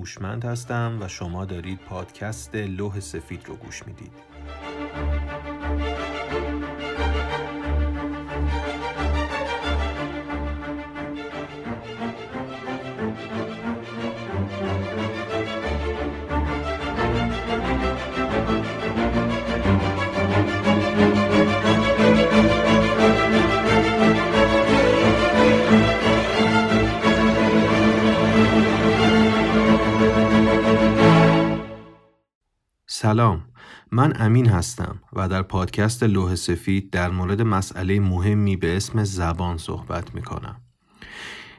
هوشمند هستم و شما دارید پادکست لوح سفید رو گوش می‌دید. سلام من امین هستم و در پادکست لوح سفید در مورد مسئله مهمی به اسم زبان صحبت می کنم.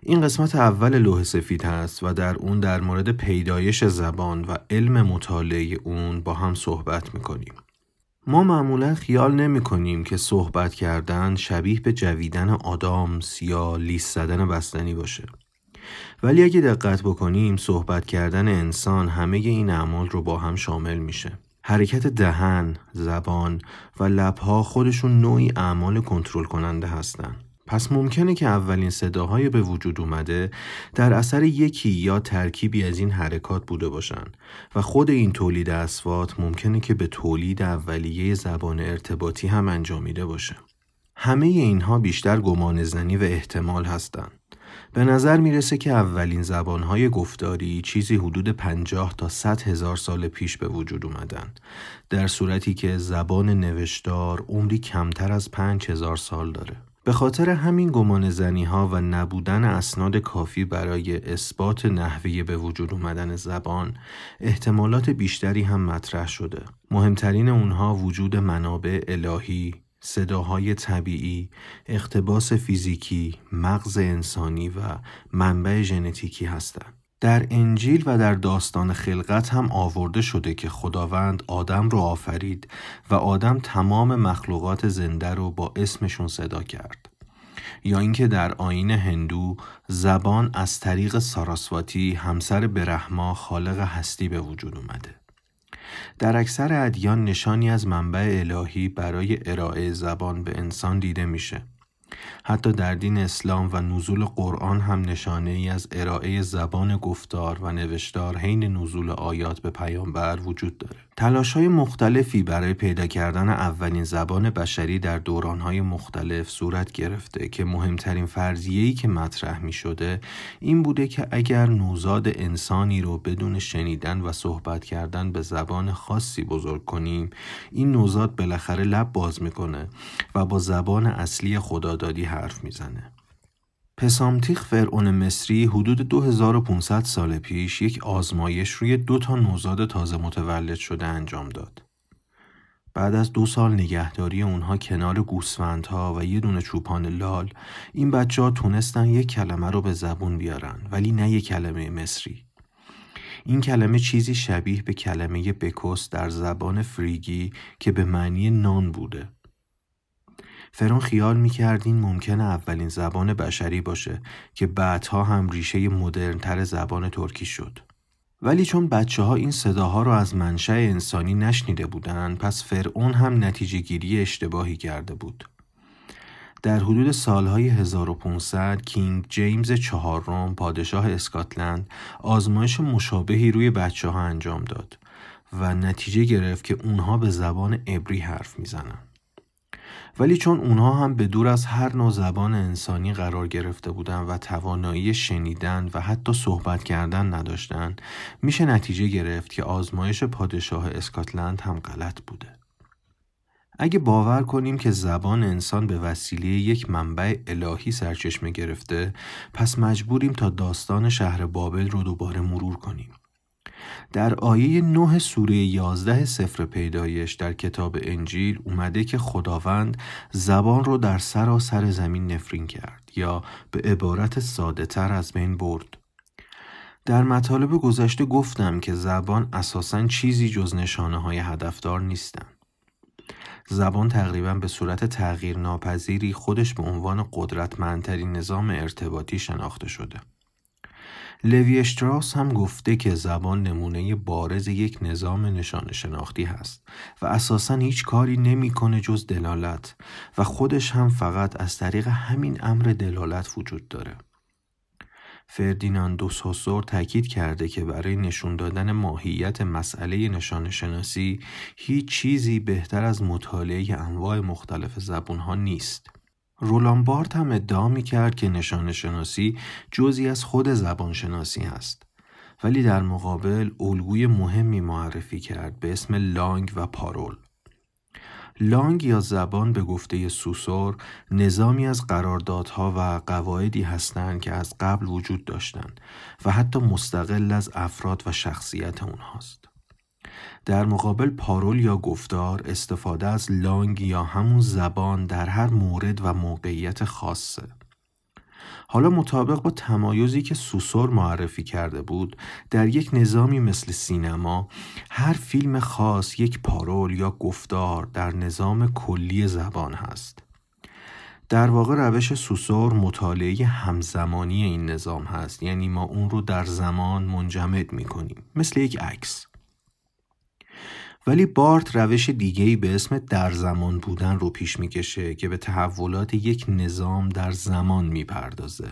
این قسمت اول لوح سفید هست و در اون در مورد پیدایش زبان و علم مطالعه اون با هم صحبت می کنیم. ما معمولا خیال نمی کنیم که صحبت کردن شبیه به جویدن آدامس یا لیست زدن بستنی باشه. ولی اگه دقت بکنیم صحبت کردن انسان همه این اعمال رو با هم شامل میشه. حرکت دهن، زبان و لبها خودشون نوعی اعمال کنترل کننده هستن. پس ممکنه که اولین صداهای به وجود اومده در اثر یکی یا ترکیبی از این حرکات بوده باشن و خود این تولید اسوات ممکنه که به تولید اولیه زبان ارتباطی هم انجامیده باشه. همه اینها بیشتر گمان زنی و احتمال هستند. به نظر می‌رسه که اولین زبانهای گفتاری چیزی حدود 50 تا 100 هزار سال پیش به وجود اومدن. در صورتی که زبان نوشتار عمری کمتر از 5 هزار سال داره. به خاطر همین گمان زنی ها و نبودن اسناد کافی برای اثبات نحوه به وجود اومدن زبان احتمالات بیشتری هم مطرح شده. مهمترین اونها وجود منابع الهی صداهای طبیعی، اقتباس فیزیکی، مغز انسانی و منبع ژنتیکی هستند. در انجیل و در داستان خلقت هم آورده شده که خداوند آدم رو آفرید و آدم تمام مخلوقات زنده رو با اسمشون صدا کرد. یا اینکه در آین هندو زبان از طریق ساراسواتی همسر برهما خالق هستی به وجود اومده. در اکثر ادیان نشانی از منبع الهی برای ارائه زبان به انسان دیده میشه. حتی در دین اسلام و نزول قرآن هم نشانه ای از ارائه زبان گفتار و نوشتار حین نزول آیات به پیامبر وجود داره. تلاش های مختلفی برای پیدا کردن اولین زبان بشری در دوران مختلف صورت گرفته که مهمترین فرضیه‌ای که مطرح می شده این بوده که اگر نوزاد انسانی رو بدون شنیدن و صحبت کردن به زبان خاصی بزرگ کنیم این نوزاد بالاخره لب باز می‌کنه و با زبان اصلی خدادادی حرف می‌زنه. پسامتیخ فرعون مصری حدود 2500 سال پیش یک آزمایش روی دو تا نوزاد تازه متولد شده انجام داد. بعد از دو سال نگهداری اونها کنار گوسفندها و یه دونه چوپان لال این بچه ها تونستن یک کلمه رو به زبون بیارن ولی نه یک کلمه مصری. این کلمه چیزی شبیه به کلمه بکوس در زبان فریگی که به معنی نان بوده. فرون خیال می‌کرد این ممکنه اولین زبان بشری باشه که بعدها هم ریشه مدرنتر زبان ترکی شد. ولی چون بچه ها این صداها رو از منشأ انسانی نشنیده بودند پس فرعون هم نتیجه گیری اشتباهی کرده بود. در حدود سالهای 1500 کینگ جیمز چهارم پادشاه اسکاتلند آزمایش مشابهی روی بچه ها انجام داد و نتیجه گرفت که اونها به زبان عبری حرف می‌زنن. ولی چون اونها هم به دور از هر نوع زبان انسانی قرار گرفته بودن و توانایی شنیدن و حتی صحبت کردن نداشتن میشه نتیجه گرفت که آزمایش پادشاه اسکاتلند هم غلط بوده. اگه باور کنیم که زبان انسان به وسیله یک منبع الهی سرچشمه گرفته پس مجبوریم تا داستان شهر بابل رو دوباره مرور کنیم. در آیه 9 سوره 11 سفر پیدایش در کتاب انجیل اومده که خداوند زبان رو در سراسر زمین نفرین کرد یا به عبارت ساده تر از بین برد. در مطالب گذشته گفتم که زبان اساسا چیزی جز نشانه های هدفدار نیستن. زبان تقریبا به صورت تغییر ناپذیری خودش به عنوان قدرتمندترین نظام ارتباطی شناخته شده. لوی اشتراس هم گفته که زبان نمونه بارز یک نظام نشان شناختی هست و اساسا هیچ کاری نمی‌کنه جز دلالت و خودش هم فقط از طریق همین امر دلالت وجود داره. فردیناندو سوسور تاکید کرده که برای نشون دادن ماهیت مسئله نشان شناسی هیچ چیزی بهتر از مطالعه انواع مختلف زبونها نیست. رولان بارت هم ادعا می کرد که نشان شناسی جزی از خود زبان شناسی است. ولی در مقابل الگوی مهمی معرفی کرد به اسم لانگ و پارول. لانگ یا زبان به گفته سوسور نظامی از قراردادها و قواعدی هستند که از قبل وجود داشتند و حتی مستقل از افراد و شخصیت اونهاست. در مقابل پارول یا گفتار استفاده از لانگ یا همون زبان در هر مورد و موقعیت خاصه. حالا مطابق با تمایزی که سوسور معرفی کرده بود در یک نظامی مثل سینما هر فیلم خاص یک پارول یا گفتار در نظام کلی زبان هست در واقع روش سوسور مطالعه همزمانی این نظام هست یعنی ما اون رو در زمان منجمد می کنیم مثل یک عکس ولی بارت روش دیگهی به اسم در زمان بودن رو پیش می‌کشه که به تحولات یک نظام در زمان می‌پردازه.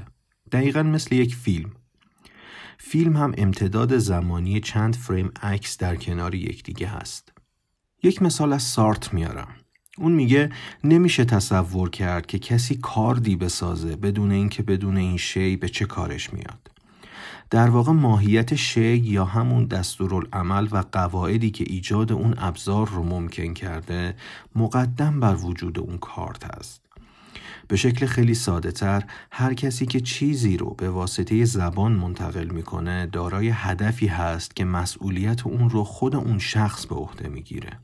دقیقا مثل یک فیلم. فیلم هم امتداد زمانی چند فریم عکس در کنار یکدیگه هست. یک مثال از سارت میارم. اون میگه نمیشه تصور کرد که کسی کاردی بسازه بدون اینکه بدون این شی به چه کارش میاد. در واقع ماهیت شی یا همون دستورالعمل و قواعدی که ایجاد اون ابزار رو ممکن کرده مقدم بر وجود اون کارت است. به شکل خیلی ساده تر هر کسی که چیزی رو به واسطه زبان منتقل می‌کنه دارای هدفی هست که مسئولیت اون رو خود اون شخص به عهده می‌گیره.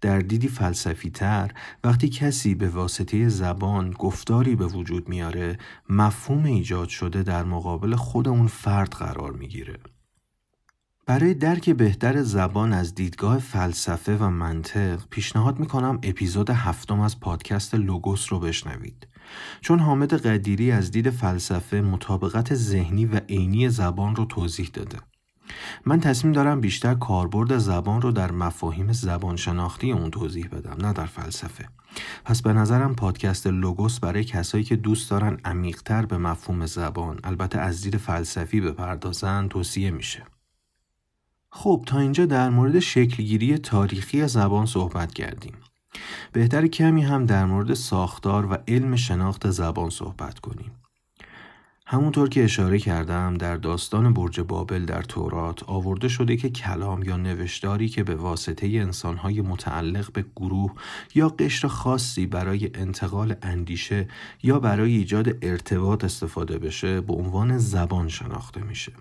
در دیدی فلسفی تر وقتی کسی به واسطه زبان گفتاری به وجود میاره مفهوم ایجاد شده در مقابل خود اون فرد قرار می‌گیره. برای درک بهتر زبان از دیدگاه فلسفه و منطق پیشنهاد می‌کنم اپیزود هفتم از پادکست لوگوس رو بشنوید چون حامد قدیری از دید فلسفه مطابقت ذهنی و عینی زبان رو توضیح داده من تصمیم دارم بیشتر کاربرد زبان رو در مفاهیم زبان شناختی اون توضیح بدم نه در فلسفه. پس به نظرم پادکست لوگوس برای کسایی که دوست دارن عمیقتر به مفهوم زبان البته از دید فلسفی بپردازن توصیه میشه. خب تا اینجا در مورد شکلگیری تاریخی زبان صحبت کردیم. بهتر کمی هم در مورد ساختار و علم شناخت زبان صحبت کنیم. همونطور که اشاره کردم در داستان برج بابل در تورات آورده شده که کلام یا نوشتاری که به واسطه انسانهای متعلق به گروه یا قشر خاصی برای انتقال اندیشه یا برای ایجاد ارتباط استفاده بشه به عنوان زبان شناخته میشه.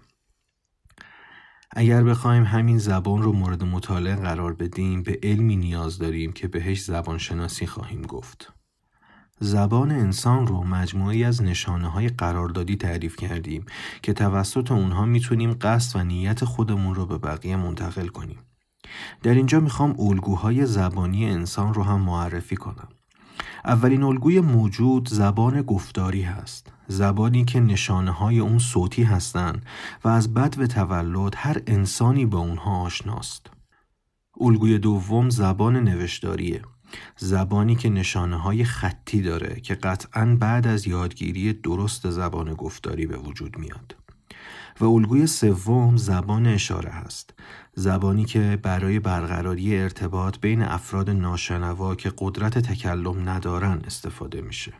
اگر بخوایم همین زبان رو مورد مطالعه قرار بدیم به علمی نیاز داریم که بهش زبان شناسی خواهیم گفت. زبان انسان رو مجموعی از نشانه های قراردادی تعریف کردیم که توسط اونها می‌تونیم قصد و نیت خودمون رو به بقیه منتقل کنیم. در اینجا می‌خوام الگوهای زبانی انسان رو هم معرفی کنم. اولین الگوی موجود زبان گفتاری هست. زبانی که نشانه های اون صوتی هستند و از بد به تولد هر انسانی به اونها آشناست. الگوی دوم زبان نوشتاریه. زبانی که نشانه های خطی داره که قطعا بعد از یادگیری درست زبان گفتاری به وجود میاد. و الگوی سوم زبان اشاره هست. زبانی که برای برقراری ارتباط بین افراد ناشنوا که قدرت تکلم ندارن استفاده میشه.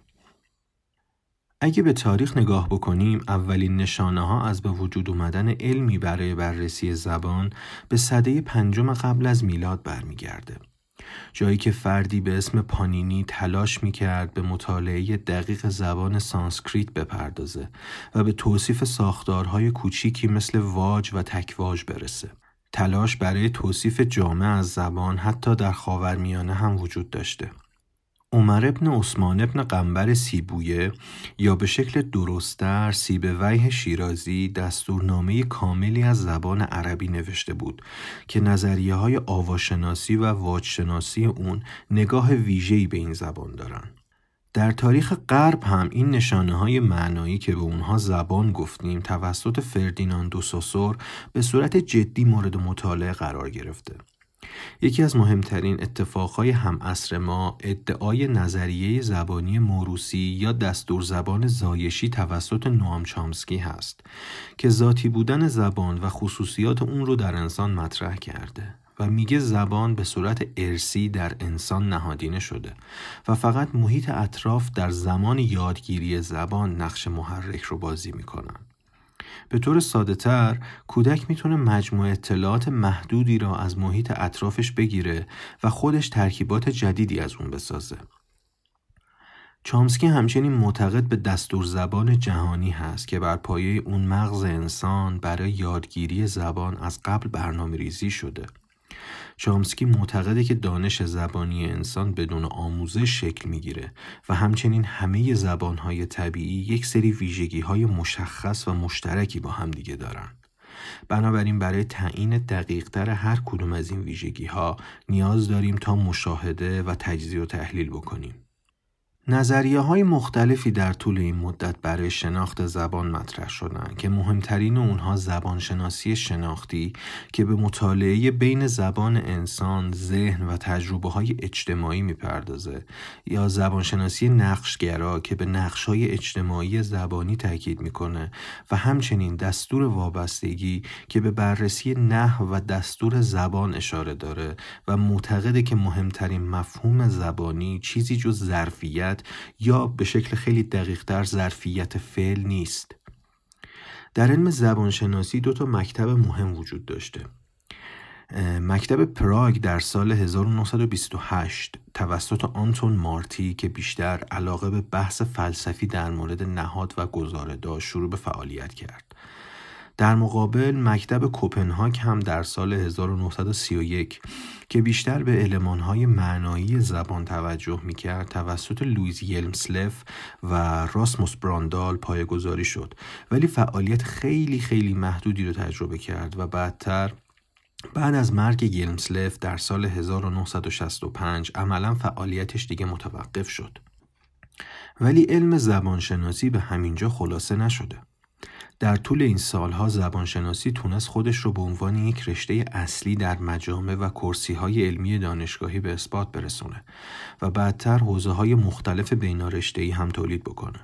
اگه به تاریخ نگاه بکنیم اولین نشانه ها از به وجود اومدن علمی برای بررسی زبان به صده پنجم قبل از میلاد برمیگرده. جایی که فردی به اسم پانینی تلاش می کرد به مطالعه دقیق زبان سانسکریت بپردازه و به توصیف ساختارهای کوچیکی مثل واج و تکواژ برسه. تلاش برای توصیف جامع از زبان حتی در خاورمیانه هم وجود داشته. عمر ابن عثمان ابن قنبر سیبویه یا به شکل درستتر سیب ویه شیرازی دستورنامه کاملی از زبان عربی نوشته بود که نظریه های آواشناسی و واجشناسی اون نگاه ویژه‌ای به این زبان دارن. در تاریخ غرب هم این نشانه های معنایی که به اونها زبان گفتیم توسط فردیناند سوسور به صورت جدی مورد مطالعه قرار گرفته. یکی از مهمترین اتفاقهای هم اصر ما ادعای نظریه زبانی موروسی یا دستور زبان زایشی توسط نوام چامسکی هست که ذاتی بودن زبان و خصوصیات اون رو در انسان مطرح کرده و میگه زبان به صورت ارسی در انسان نهادینه شده و فقط محیط اطراف در زمان یادگیری زبان نقش محرک رو بازی می‌کنن. به طور ساده تر کودک می‌تونه مجموعه اطلاعات محدودی را از محیط اطرافش بگیره و خودش ترکیبات جدیدی از اون بسازه. چامسکی همچنین معتقد به دستور زبان جهانی هست که بر پایه اون مغز انسان برای یادگیری زبان از قبل برنامه ریزی شده. چامسکی معتقده که دانش زبانی انسان بدون آموزش شکل می‌گیره و همچنین همه زبانهای طبیعی یک سری ویژگی های مشخص و مشترکی با هم دیگه دارن. بنابراین برای تعیین دقیقتر هر کدوم از این ویژگی ها نیاز داریم تا مشاهده و تجزیه و تحلیل بکنیم. نظریه های مختلفی در طول این مدت برای شناخت زبان مطرح شدند که مهمترین اونها زبانشناسی شناختی که به مطالعه بین زبان انسان، ذهن و تجربه های اجتماعی می‌پردازه یا زبانشناسی نقشگرا که به نقش های اجتماعی زبانی تاکید می‌کنه و همچنین دستور وابستگی که به بررسی نحو و دستور زبان اشاره داره و معتقده که مهمترین مفهوم زبانی چیزی جز ظرفیت یا به شکل خیلی دقیق ظرفیت فعل نیست. در علم زبانشناسی دو تا مکتب مهم وجود داشته. مکتب پراگ در سال 1928 توسط آنتون مارتی که بیشتر علاقه به بحث فلسفی در مورد نهاد و گزاره داشت شروع به فعالیت کرد. در مقابل مکتب کوپنهاگ هم در سال 1931 که بیشتر به علمانهای معنایی زبان توجه می‌کرد توسط لویز یلمسلف و راسموس براندال پایگذاری شد. ولی فعالیت خیلی خیلی محدودی رو تجربه کرد و بعدتر بعد از مرگ یلمسلف در سال 1965 عملا فعالیتش دیگه متوقف شد. ولی علم زبانشناسی به همینجا خلاصه نشده. در طول این سالها زبانشناسی تونست خودش رو به عنوان یک رشته اصلی در مجامع و کرسی های علمی دانشگاهی به اثبات برسونه و بعدتر حوزه های مختلف بین ای هم تولید بکنه.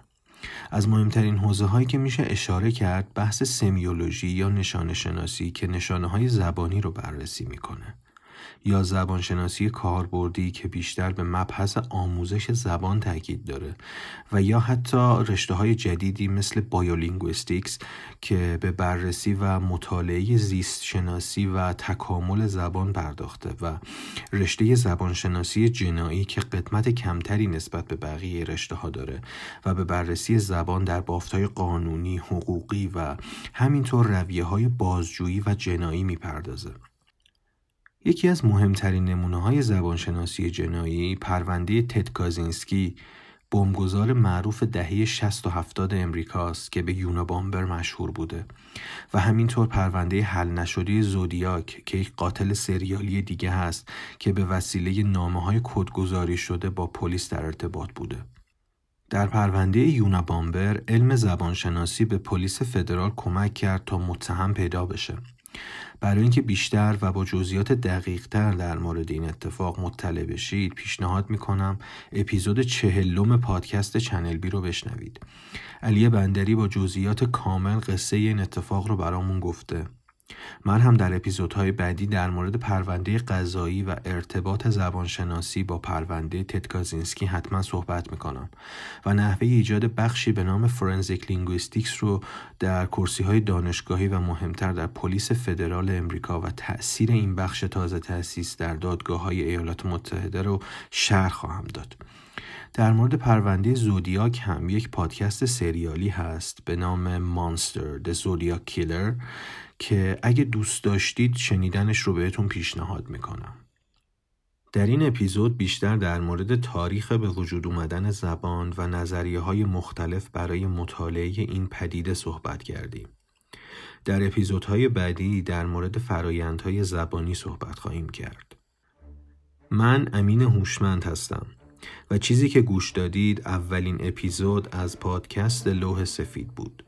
از مهمترین حوزه هایی که میشه اشاره کرد بحث سمیولوژی یا نشانه شناسی که نشانه های زبانی رو بررسی می‌کنه. یا زبانشناسی کاربردی که بیشتر به مبحث آموزش زبان تاکید داره و یا حتی رشته های جدیدی مثل biolinguistics که به بررسی و مطالعه زیست شناسی و تکامل زبان پرداخته و رشته زبانشناسی جنایی که قدمت کمتری نسبت به بقیه رشته ها داره و به بررسی زبان در بافتهای قانونی، حقوقی و همینطور رویه های بازجویی و جنایی می‌پردازه. یکی از مهمترین نمونه های زبانشناسی جنایی پرونده تد کازینسکی بمبگذار معروف دهه 60 و 70 امریکاست که به یونا بامبر مشهور بوده و همینطور پرونده حل نشده زودیاک که یک قاتل سریالی دیگه هست که به وسیله نامه های کدگذاری شده با پلیس در ارتباط بوده. در پرونده یونا بامبر علم زبانشناسی به پلیس فدرال کمک کرد تا متهم پیدا بشه برای اینکه بیشتر و با جزئیات دقیقتر در مورد این اتفاق مطلع بشید پیشنهاد می‌کنم اپیزود چهلم پادکست چنل بی رو بشنوید. علی بندری با جزئیات کامل قصه این اتفاق رو برامون گفته. من هم در اپیزودهای بعدی در مورد پرونده قضایی و ارتباط زبانشناسی با پرونده تدکازینسکی حتما صحبت می‌کنم و نحوه ایجاد بخشی به نام forensic linguistics رو در کرسی های دانشگاهی و مهمتر در پلیس فدرال امریکا و تأثیر این بخش تازه تأسیس در دادگاه های ایالات متحده رو شرح خواهم داد. در مورد پرونده زودیاک هم یک پادکست سریالی هست به نام مانستر The Zodiac Killer که اگه دوست داشتید شنیدنش رو بهتون پیشنهاد می‌کنم. در این اپیزود بیشتر در مورد تاریخ به وجود اومدن زبان و نظریه های مختلف برای مطالعه این پدیده صحبت کردیم. در اپیزودهای بعدی در مورد فرایندهای زبانی صحبت خواهیم کرد. من امین هوشمند هستم و چیزی که گوش دادید اولین اپیزود از پادکست لوح سفید بود.